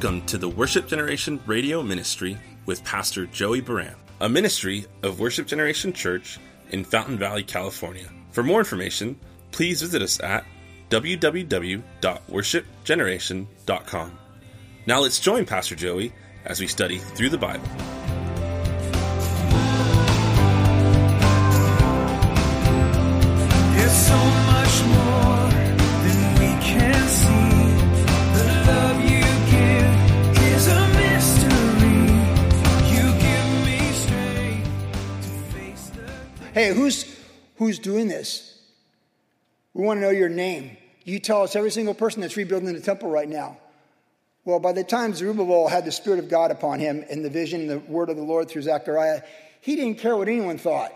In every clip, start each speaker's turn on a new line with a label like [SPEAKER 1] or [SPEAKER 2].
[SPEAKER 1] Welcome to the Worship Generation Radio Ministry with Pastor Joey Buran, a ministry of Worship Generation Church in Fountain Valley, California. For more information, please visit us at www.worshipgeneration.com. Now let's join Pastor Joey as we study through the Bible.
[SPEAKER 2] There's so
[SPEAKER 3] Hey, who's who's doing this? We want to know your name. You tell us every single person that's rebuilding the temple right now. Well, by the time Zerubbabel had the Spirit of God upon him and the vision, and the word of the Lord through Zechariah, he didn't care what anyone thought.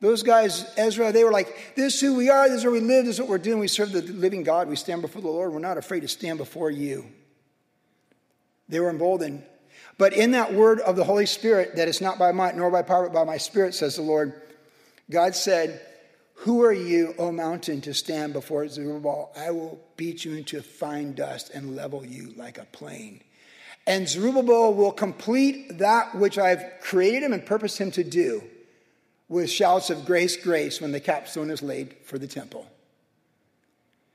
[SPEAKER 3] Those guys, Ezra, they were like, This is who we are, this is where we live, this is what we're doing. We serve the living God, we stand before the Lord, we're not afraid to stand before you. They were emboldened. But in that word of the Holy Spirit, that it's not by might nor by power, but by my Spirit, says the Lord, God said, Who are you, O mountain, to stand before Zerubbabel? I will beat you into fine dust and level you like a plain. And Zerubbabel will complete that which I've created him and purposed him to do with shouts of grace, grace when the capstone is laid for the temple.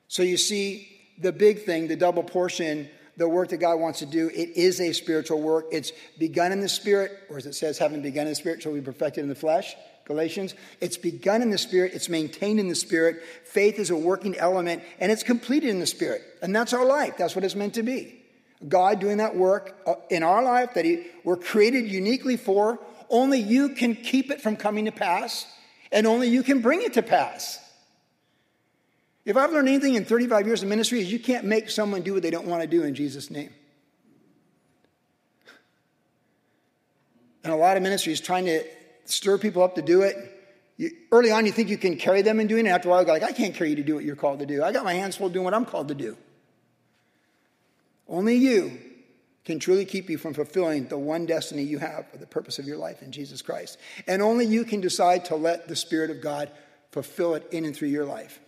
[SPEAKER 3] So you see, the big thing, the double portion, the work that God wants to do, it is a spiritual work. It's begun in the spirit, or as it says, having begun in the spirit, shall be perfected in the flesh. Galatians. It's begun in the spirit, it's maintained in the spirit. Faith is a working element, and it's completed in the spirit. And that's our life. That's what it's meant to be. God doing that work uh, in our life that he, we're created uniquely for. Only you can keep it from coming to pass, and only you can bring it to pass. If I've learned anything in 35 years of ministry, is you can't make someone do what they don't want to do in Jesus' name. And a lot of ministries trying to stir people up to do it. You, early on, you think you can carry them in doing it. After a while, you go like, I can't carry you to do what you're called to do. I got my hands full doing what I'm called to do. Only you can truly keep you from fulfilling the one destiny you have for the purpose of your life in Jesus Christ. And only you can decide to let the Spirit of God fulfill it in and through your life.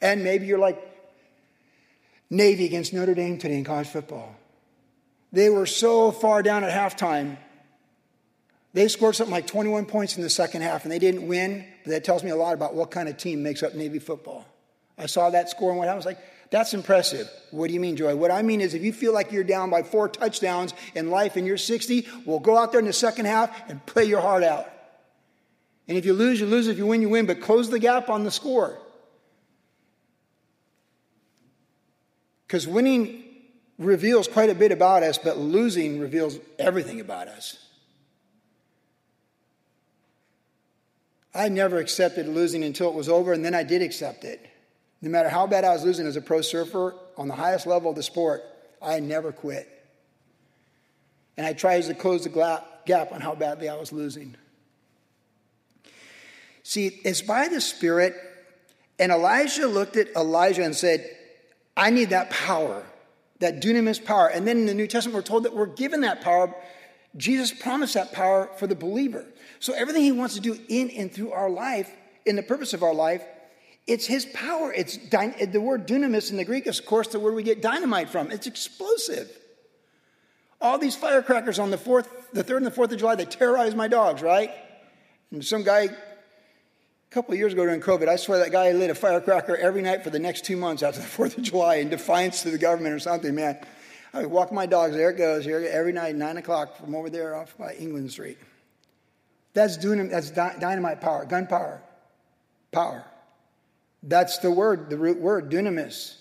[SPEAKER 3] And maybe you're like Navy against Notre Dame today in college football. They were so far down at halftime. They scored something like 21 points in the second half, and they didn't win, but that tells me a lot about what kind of team makes up Navy football. I saw that score and what I was like, that's impressive. What do you mean, Joy? What I mean is if you feel like you're down by four touchdowns in life and you're 60, well, go out there in the second half and play your heart out. And if you lose, you lose. If you win, you win, but close the gap on the score. Because winning reveals quite a bit about us, but losing reveals everything about us. I never accepted losing until it was over, and then I did accept it. No matter how bad I was losing as a pro surfer on the highest level of the sport, I never quit. And I tried to close the gap on how badly I was losing. See, it's by the Spirit, and Elisha looked at Elijah and said, I need that power, that dunamis power. And then in the New Testament, we're told that we're given that power. Jesus promised that power for the believer. So everything he wants to do in and through our life, in the purpose of our life, it's his power. It's the word dunamis in the Greek is, of course, the word we get dynamite from. It's explosive. All these firecrackers on the fourth, the third and the fourth of July, they terrorize my dogs, right? And some guy, a couple years ago during COVID, I swear that guy lit a firecracker every night for the next two months after the Fourth of July in defiance to the government or something. Man, I walk my dogs. There it goes. Here every night, nine o'clock from over there off by England Street. That's doing. That's dynamite power, gun power, power. That's the word, the root word, dunamis.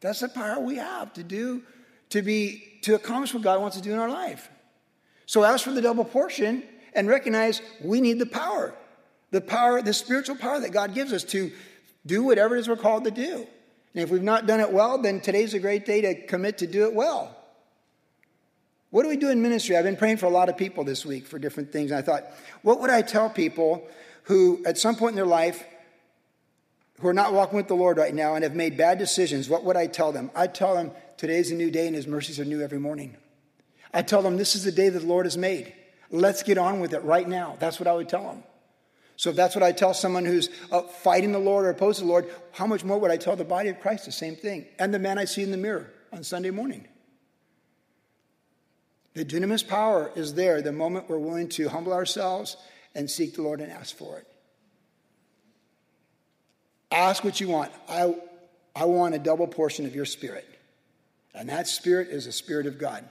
[SPEAKER 3] That's the power we have to do, to be, to accomplish what God wants to do in our life. So ask for the double portion and recognize we need the power. The power, the spiritual power that God gives us to do whatever it is we're called to do. And if we've not done it well, then today's a great day to commit to do it well. What do we do in ministry? I've been praying for a lot of people this week for different things. And I thought, what would I tell people who, at some point in their life, who are not walking with the Lord right now and have made bad decisions, what would I tell them? I'd tell them today's a new day and his mercies are new every morning. I'd tell them this is the day that the Lord has made. Let's get on with it right now. That's what I would tell them. So if that's what I tell someone who's uh, fighting the Lord or opposed the Lord, how much more would I tell the body of Christ the same thing? And the man I see in the mirror on Sunday morning. The dunamis power is there the moment we're willing to humble ourselves and seek the Lord and ask for it. Ask what you want. I, I want a double portion of your spirit. And that spirit is the spirit of God.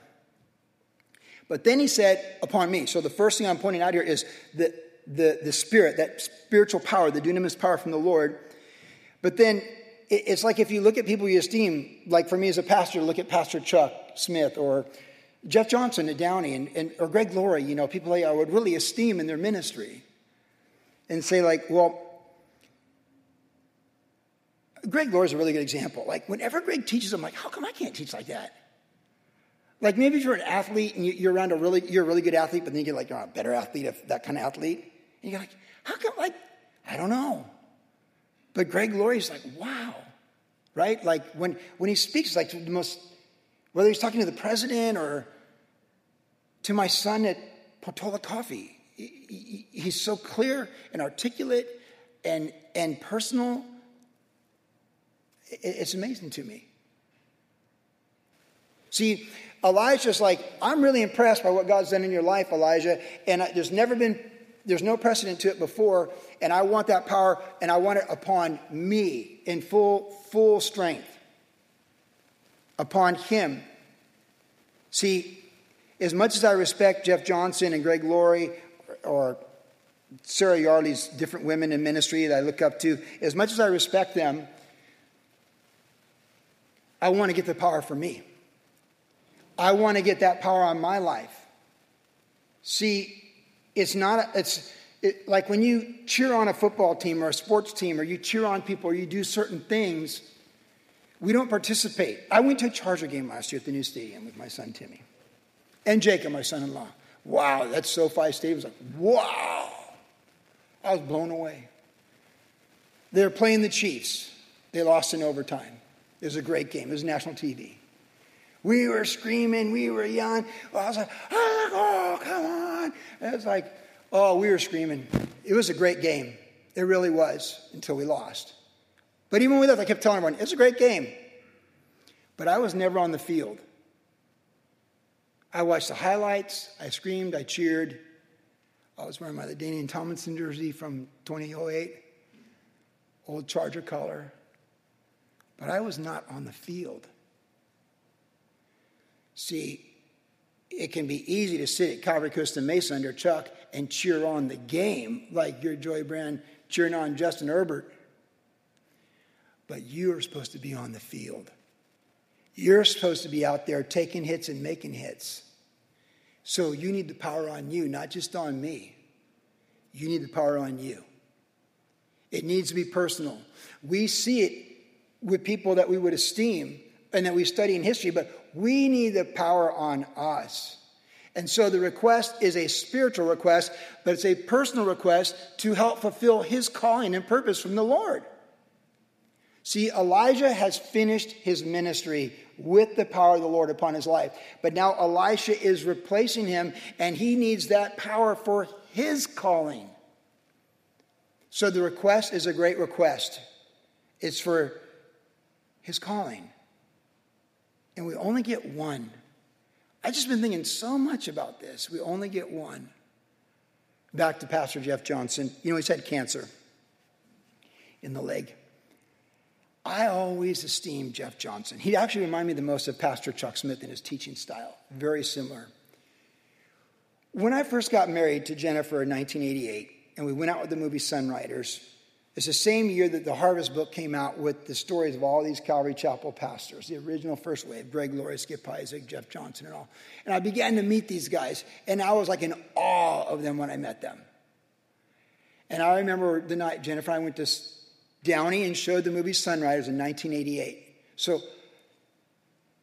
[SPEAKER 3] But then he said, upon me. So the first thing I'm pointing out here is the, the, the spirit, that spiritual power, the dunamis power from the Lord. But then it, it's like if you look at people you esteem, like for me as a pastor, look at Pastor Chuck Smith or Jeff Johnson at Downey and, and, or Greg Laurie, you know, people I would really esteem in their ministry. And say, like, well, Greg Laurie is a really good example. Like, whenever Greg teaches, I'm like, how come I can't teach like that? Like, maybe if you're an athlete and you're around a really, you're a really good athlete, but then you get like, you're a better athlete, of that kind of athlete. You're like, how come, like, I don't know. But Greg Laurie's like, wow, right? Like, when, when he speaks, like, the most, whether he's talking to the president or to my son at Portola Coffee, he- he- he's so clear and articulate and, and personal it- It's amazing to me. See, Elisha's like, I'm really impressed by what God's done in your life, Elijah, and there's never been, there's no precedent to it before, and I want that power, and I want it upon me in full, full strength. Upon him. See, as much as I respect Jeff Johnson and Greg Laurie or Sarah Yarley's different women in ministry that I look up to, as much as I respect them, I want to get the power for me. I want to get that power on my life. See, it's not, a, it's it, like when you cheer on a football team or a sports team or you cheer on people or you do certain things, we don't participate. I went to a Charger game last year at the new stadium with my son Timmy and Jacob, my son in law. Wow, that's SoFi Stadium was like, wow. I was blown away. They were playing the Chiefs. They lost in overtime. It was a great game. It was national TV. We were screaming, we were yelling. I was like, oh, come on. And it was like, oh, we were screaming. It was a great game. It really was until we lost. But even with that, I kept telling everyone, it's a great game. But I was never on the field. I watched the highlights. I screamed. I cheered. I was wearing my Danian Tomlinson jersey from 2008, old Charger color. But I was not on the field. See, it can be easy to sit at Calvary Costa Mesa under Chuck and cheer on the game, like you're Joey Buran cheering on Justin Herbert. But you are supposed to be on the field. You're supposed to be out there taking hits and making hits. So you need the power on you, not just on me. You need the power on you. It needs to be personal. We see it with people that we would esteem and that we study in history, but we need the power on us. And so the request is a spiritual request, but it's a personal request to help fulfill his calling and purpose from the Lord. See, Elijah has finished his ministry with the power of the Lord upon his life. But now Elisha is replacing him, and he needs that power for his calling. So the request is a great request. It's for his calling. And we only get one. I've just been thinking so much about this. We only get one. Back to Pastor Jeff Johnson. You know, he's had cancer in the leg. I always esteemed Jeff Johnson. He actually reminded me the most of Pastor Chuck Smith in his teaching style. Very similar. When I first got married to Jennifer in 1988, and we went out with the movie Sunriders, it's the same year that the Harvest book came out with the stories of all these Calvary Chapel pastors, the original first wave, Greg Laurie, Skip Heitzig, Jeff Johnson, and all. And I began to meet these guys, and I was like in awe of them when I met them. And I remember the night Jennifer and I went to Downey and showed the movie Sunriders in 1988. So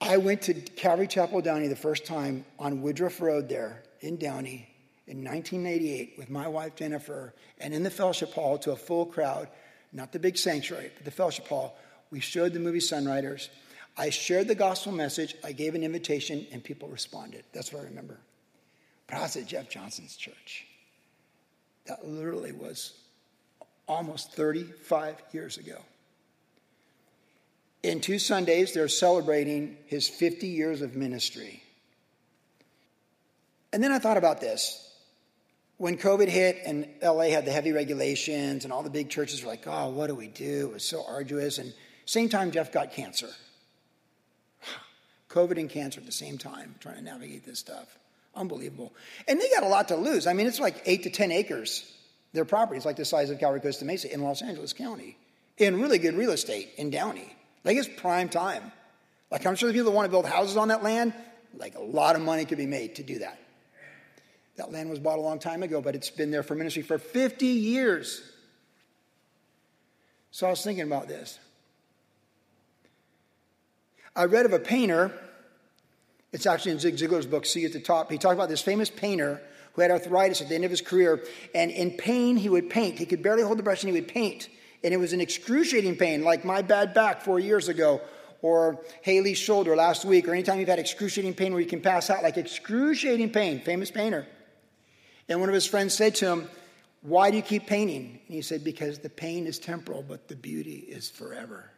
[SPEAKER 3] I went to Calvary Chapel Downey the first time on Woodruff Road there in Downey in 1988 with my wife Jennifer, and in the fellowship hall to a full crowd, not the big sanctuary, but the fellowship hall, we showed the movie Sunriders. I shared the gospel message, I gave an invitation, and people responded. That's what I remember. But I was at Jeff Johnson's church. That literally was almost 35 years ago. In two Sundays, they're celebrating his 50 years of ministry. And then I thought about this. When COVID hit and LA had the heavy regulations and all the big churches were like, oh, what do we do? It was so arduous. And same time, Jeff got cancer. COVID and cancer at the same time, trying to navigate this stuff. Unbelievable. And they got a lot to lose. I mean, it's like eight to 10 acres. Their property is like the size of Calvary Costa Mesa in Los Angeles County, in really good real estate in Downey. Like it's prime time. Like I'm sure the people that want to build houses on that land, like a lot of money could be made to do that. That land was bought a long time ago, but it's been there for ministry for 50 years. So I was thinking about this. I read of a painter. It's actually in Zig Ziglar's book, See at the Top. He talked about this famous painter who had arthritis at the end of his career. And in pain, he would paint. He could barely hold the brush and he would paint. And it was an excruciating pain, like my bad back four years ago, or Haley's shoulder last week, or anytime you've had excruciating pain where you can pass out, like excruciating pain, famous painter. And one of his friends said to him, Why do you keep painting? And he said, Because the pain is temporal, but the beauty is forever.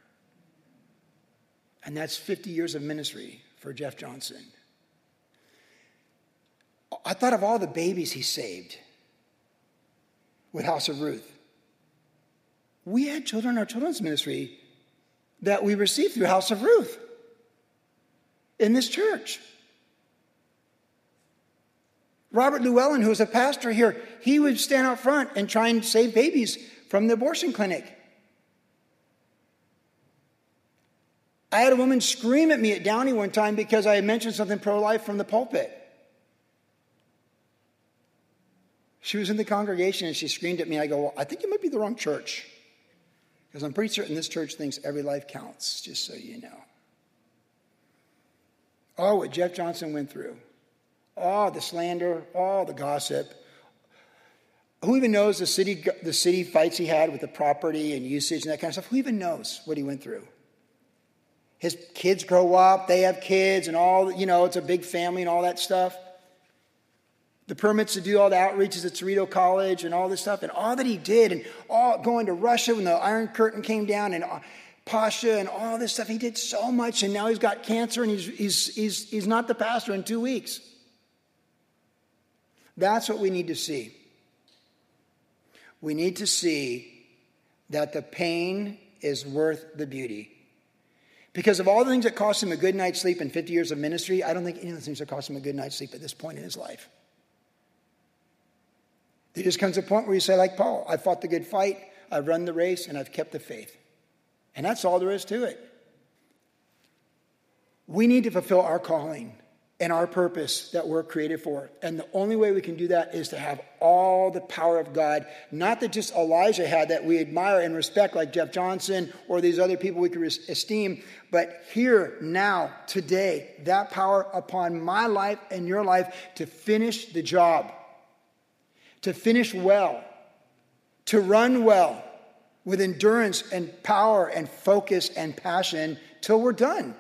[SPEAKER 3] And that's 50 years of ministry for Jeff Johnson. I thought of all the babies he saved with House of Ruth. We had children in our children's ministry that we received through House of Ruth in this church. Robert Llewellyn, who was a pastor here, he would stand out front and try and save babies from the abortion clinic. I had a woman scream at me at Downey one time because I had mentioned something pro life from the pulpit. She was in the congregation and she screamed at me. I go, Well, I think you might be the wrong church. Because I'm pretty certain this church thinks every life counts, just so you know. Oh, what Jeff Johnson went through. Oh, the slander, oh, the gossip. Who even knows the city, the city fights he had with the property and usage and that kind of stuff? Who even knows what he went through? His kids grow up, they have kids, and all, you know, it's a big family and all that stuff the permits to do all the outreaches at Cerrito College and all this stuff, and all that he did, and all going to Russia when the Iron Curtain came down, and uh, Pasha and all this stuff. He did so much, and now he's got cancer, and he's, he's, he's, he's not the pastor in two weeks. That's what we need to see. We need to see that the pain is worth the beauty. Because of all the things that cost him a good night's sleep in 50 years of ministry, I don't think any of the things that cost him a good night's sleep at this point in his life. There just comes a point where you say, like Paul, I fought the good fight, I've run the race, and I've kept the faith. And that's all there is to it. We need to fulfill our calling and our purpose that we're created for. And the only way we can do that is to have all the power of God. Not that just Elijah had that we admire and respect, like Jeff Johnson or these other people we could esteem, but here, now, today, that power upon my life and your life to finish the job to finish well, to run well with endurance and power and focus and passion till we're done,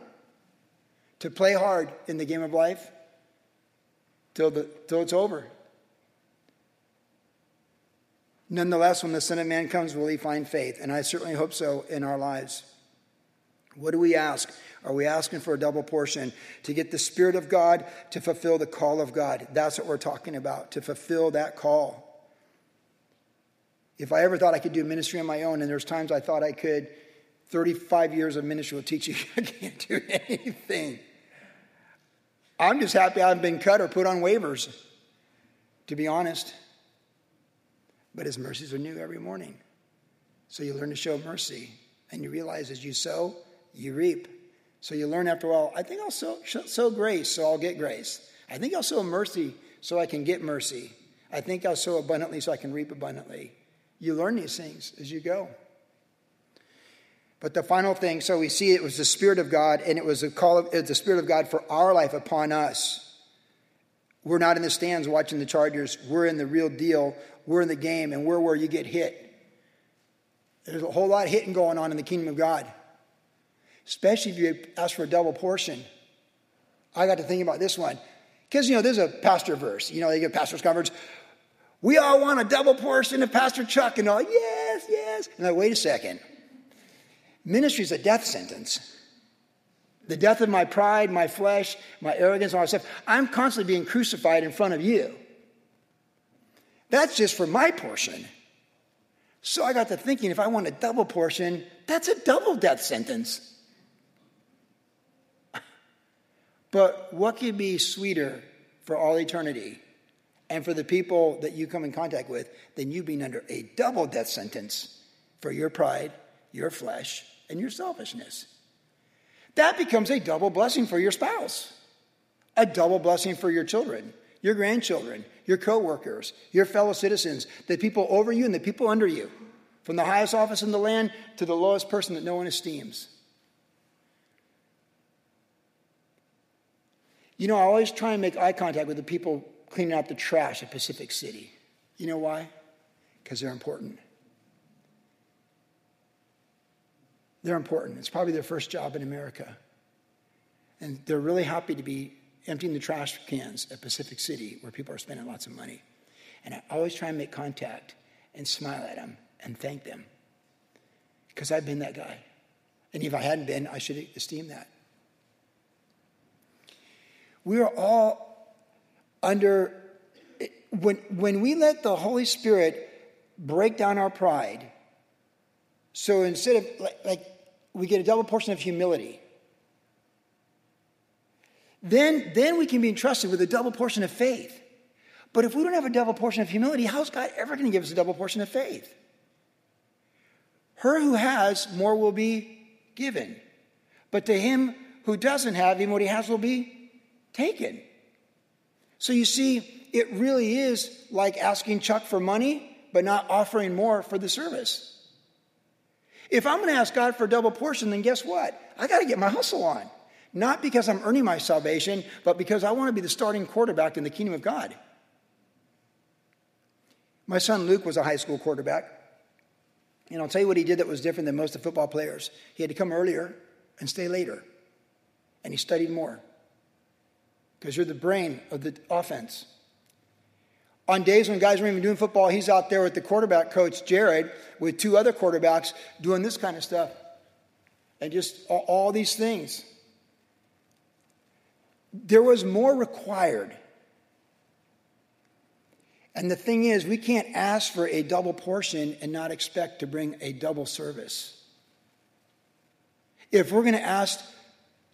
[SPEAKER 3] to play hard in the game of life till, the, till it's over. Nonetheless, when the Son of Man comes, will he find faith? And I certainly hope so in our lives. What do we ask? Are we asking for a double portion to get the Spirit of God to fulfill the call of God? That's what we're talking about, to fulfill that call. If I ever thought I could do ministry on my own, and there's times I thought I could, 35 years of ministry will teach you I can't do anything. I'm just happy I've been cut or put on waivers, to be honest. But his mercies are new every morning. So you learn to show mercy, and you realize as you sow, you reap. So you learn after a while, I think I'll sow, sow grace, so I'll get grace. I think I'll sow mercy, so I can get mercy. I think I'll sow abundantly, so I can reap abundantly. You learn these things as you go. But the final thing, so we see it was the Spirit of God, and it was a call of the Spirit of God for our life upon us. We're not in the stands watching the Chargers. We're in the real deal. We're in the game, and we're where you get hit. There's a whole lot of hitting going on in the kingdom of God especially if you ask for a double portion. I got to think about this one. Because, you know, there's a pastor verse. You know, they get pastor's conference. We all want a double portion of Pastor Chuck and all. Yes, yes. And like, wait a second. Ministry is a death sentence. The death of my pride, my flesh, my arrogance, all that stuff. I'm constantly being crucified in front of you. That's just for my portion. So I got to thinking if I want a double portion, that's a double death sentence. But what could be sweeter for all eternity and for the people that you come in contact with than you being under a double death sentence for your pride, your flesh, and your selfishness? That becomes a double blessing for your spouse, a double blessing for your children, your grandchildren, your coworkers, your fellow citizens, the people over you and the people under you, from the highest office in the land to the lowest person that no one esteems. You know, I always try and make eye contact with the people cleaning out the trash at Pacific City. You know why? Because they're important. They're important. It's probably their first job in America. And they're really happy to be emptying the trash cans at Pacific City where people are spending lots of money. And I always try and make contact and smile at them and thank them because I've been that guy. And if I hadn't been, I should esteem that. We are all under, when, when we let the Holy Spirit break down our pride, so instead of like, like we get a double portion of humility, then, then we can be entrusted with a double portion of faith. But if we don't have a double portion of humility, how's God ever going to give us a double portion of faith? Her who has, more will be given. But to him who doesn't have, even what he has will be taken. So you see, it really is like asking Chuck for money, but not offering more for the service. If I'm going to ask God for a double portion, then guess what? I got to get my hustle on. Not because I'm earning my salvation, but because I want to be the starting quarterback in the kingdom of God. My son Luke was a high school quarterback. And I'll tell you what he did that was different than most of the football players. He had to come earlier and stay later. And he studied more. Because you're the brain of the offense. On days when guys weren't even doing football, he's out there with the quarterback coach, Jared, with two other quarterbacks doing this kind of stuff. And just all, these things. There was more required. And the thing is, we can't ask for a double portion and not expect to bring a double service. If we're going to ask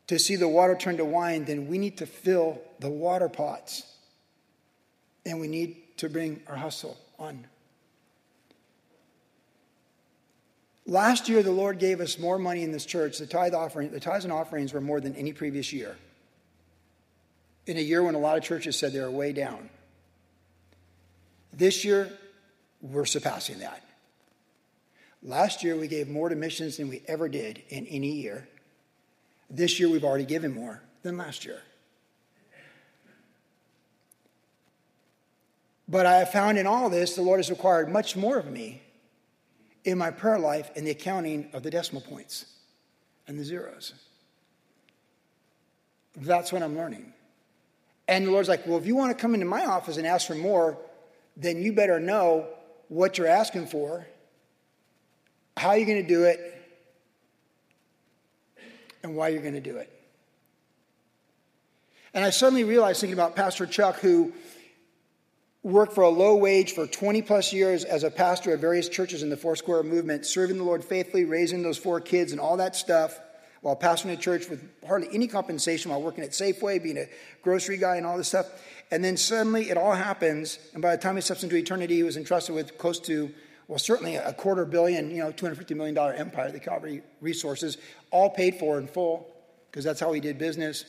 [SPEAKER 3] to see the water turn to wine, then we need to fill the water pots. And we need to bring our hustle on. Last year, the Lord gave us more money in this church. The tithe offering, the tithes and offerings were more than any previous year. In a year when a lot of churches said they were way down. This year, we're surpassing that. Last year, we gave more to missions than we ever did in any year. This year, we've already given more than last year. But I have found in all this, the Lord has required much more of me in my prayer life and the accounting of the decimal points and the zeros. That's what I'm learning. And the Lord's like, well, if you want to come into my office and ask for more, then you better know what you're asking for, how you're going to do it, and why you're going to do it. And I suddenly realized, thinking about Pastor Chuck, who worked for a low wage for 20 plus years as a pastor at various churches in the Four Square movement, serving the Lord faithfully, raising those four kids and all that stuff, while pastoring a church with hardly any compensation while working at Safeway, being a grocery guy and all this stuff. And then suddenly it all happens, and by the time he steps into eternity, he was entrusted with close to, well, certainly a quarter billion, you know, $250 million empire, the Calvary Resources, all paid for in full, because that's how he did business.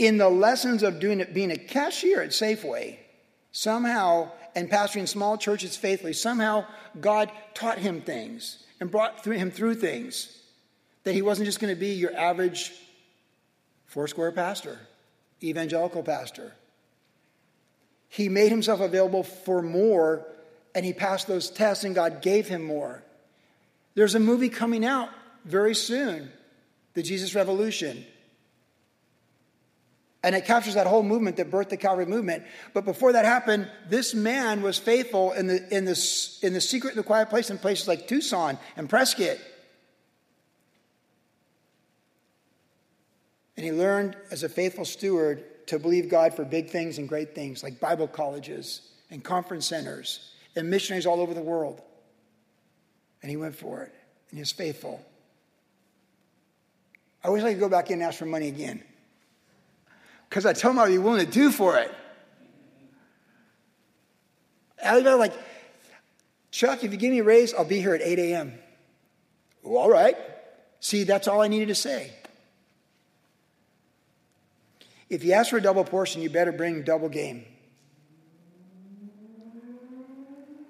[SPEAKER 3] In the lessons of doing it, being a cashier at Safeway, somehow, and pastoring small churches faithfully, somehow God taught him things and brought him through things that he wasn't just going to be your average four square pastor evangelical pastor. He made himself available for more, and he passed those tests, and God gave him more. There's a movie coming out very soon, The Jesus Revolution. And it captures that whole movement that birthed the Calvary movement. But before that happened, this man was faithful in the, in the, in the secret and the quiet place in places like Tucson and Prescott. And he learned as a faithful steward to believe God for big things and great things like Bible colleges and conference centers and missionaries all over the world. And he went for it, and he was faithful. I wish I could go back in and ask for money again. Because I tell him I'd willing to do for it. I was like, Chuck, if you give me a raise, I'll be here at 8 a.m. Well, all right. See, that's all I needed to say. If you ask for a double portion, you better bring double game.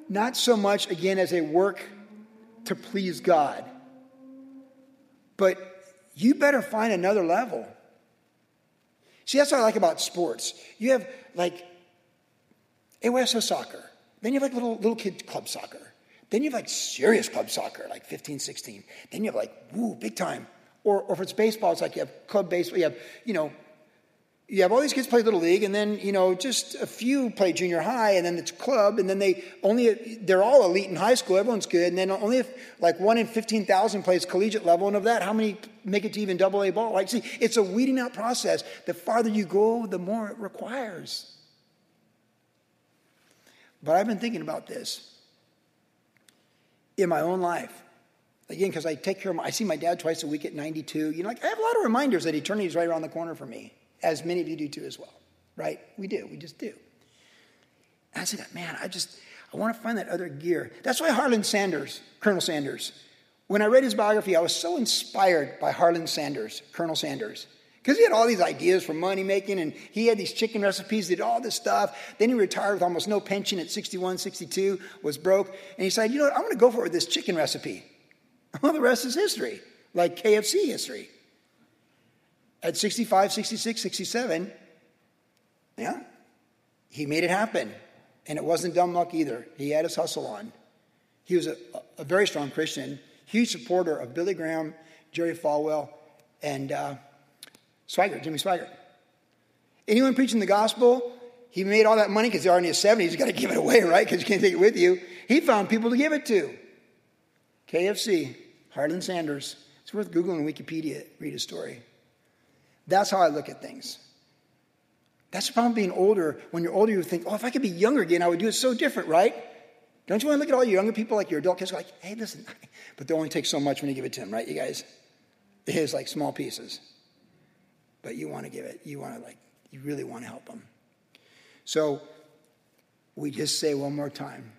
[SPEAKER 3] Not so much, again, as a work to please God, but you better find another level. See, that's what I like about sports. You have like AYSO soccer, then you have like little, little kid club soccer, then you have like serious club soccer, like 15, 16. Then you have like, woo, big time. Or, or if it's baseball, it's like you have club baseball, you have, you know, you have all these kids play little league and then you know just a few play junior high and then it's club and then they only they're all elite in high school everyone's good and then only if like one in 15000 plays collegiate level and of that how many make it to even double a ball? Like see it's a weeding out process. The farther you go the more it requires. But i've been thinking about this in my own life. Again because i take care of my i see my dad twice a week at 92 you know like i have a lot of reminders that eternity is right around the corner for me as many of you do too as well, right? We do, we just do. And I said, man, I just, I want to find that other gear. That's why Harlan Sanders, Colonel Sanders, when I read his biography, I was so inspired by Harlan Sanders, Colonel Sanders. Because he had all these ideas for money making and he had these chicken recipes, did all this stuff. Then he retired with almost no pension at 61, 62, was broke. And he said, you know what, I'm going to go for it with this chicken recipe. Well, the rest is history, like KFC history. At 65, 66, 67, yeah, he made it happen. And it wasn't dumb luck either. He had his hustle on. He was a, a very strong Christian, huge supporter of Billy Graham, Jerry Falwell, and uh, Jimmy Swaggart. Anyone preaching the gospel, he made all that money because they're already in his 70s. He's got to give it away, right? Because you can't take it with you. He found people to give it to. KFC, Harlan Sanders. It's worth Googling Wikipedia, read his story. That's how I look at things. That's the problem being older. When you're older, you think, oh, if I could be younger again, I would do it so different, right? Don't you want to look at all your younger people, like your adult kids, like, hey, listen, but they only take so much when you give it to them, right, you guys? It is like small pieces. But you want to give it, you want to, like, you really want to help them. So we just say one more time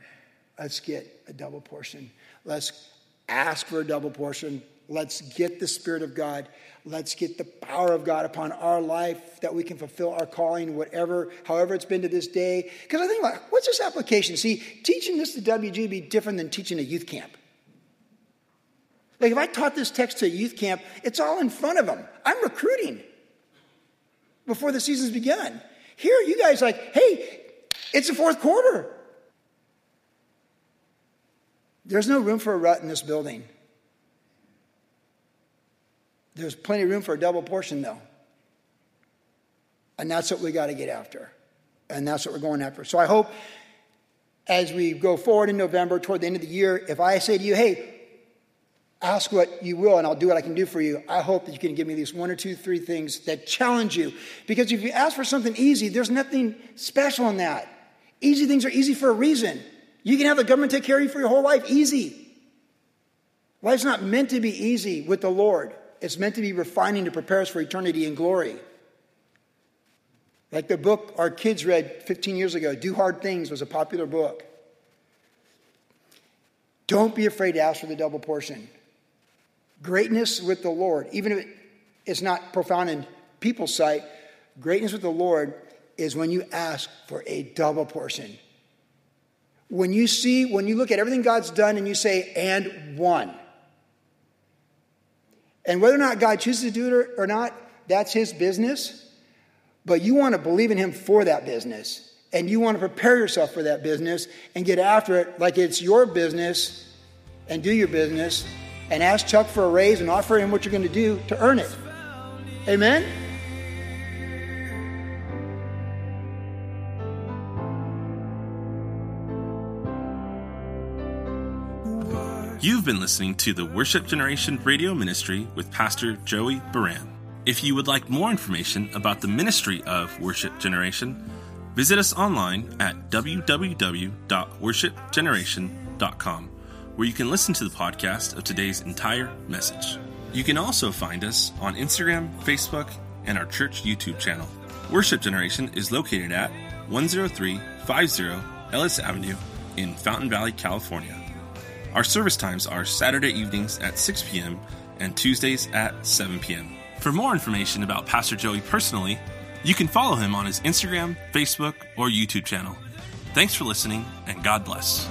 [SPEAKER 3] let's get a double portion. Let's ask for a double portion. Let's get the Spirit of God. Let's get the power of God upon our life that we can fulfill our calling, whatever, however it's been to this day. Because I think, like, what's this application? See, teaching this to WG be different than teaching a youth camp. Like, if I taught this text to a youth camp, it's all in front of them. I'm recruiting before the season's begun. Here, you guys, like, hey, it's the fourth quarter. There's no room for a rut in this building. There's plenty of room for a double portion, though. And that's what we got to get after. And that's what we're going after. So I hope as we go forward in November toward the end of the year, if I say to you, hey, ask what you will and I'll do what I can do for you, I hope that you can give me these one or two, three things that challenge you. Because if you ask for something easy, there's nothing special in that. Easy things are easy for a reason. You can have the government take care of you for your whole life, easy. Life's not meant to be easy with the Lord. It's meant to be refining to prepare us for eternity and glory. Like the book our kids read 15 years ago, Do Hard Things, was a popular book. Don't be afraid to ask for the double portion. Greatness with the Lord, even if it's not profound in people's sight, greatness with the Lord is when you ask for a double portion. When you see, when you look at everything God's done and you say, and one. And whether or not God chooses to do it or not, that's his business. But you want to believe in him for that business. And you want to prepare yourself for that business and get after it like it's your business and do your business and ask Chuck for a raise and offer him what you're going to do to earn it. Amen?
[SPEAKER 1] You've been listening to the Worship Generation Radio Ministry with Pastor Joey Buran. If you would like more information about the ministry of Worship Generation, visit us online at www.worshipgeneration.com, where you can listen to the podcast of today's entire message. You can also find us on Instagram, Facebook, and our church YouTube channel. Worship Generation is located at 10350 Ellis Avenue in Fountain Valley, California. Our service times are Saturday evenings at 6 p.m. and Tuesdays at 7 p.m. For more information about Pastor Joey personally, you can follow him on his Instagram, Facebook, or YouTube channel. Thanks for listening, and God bless.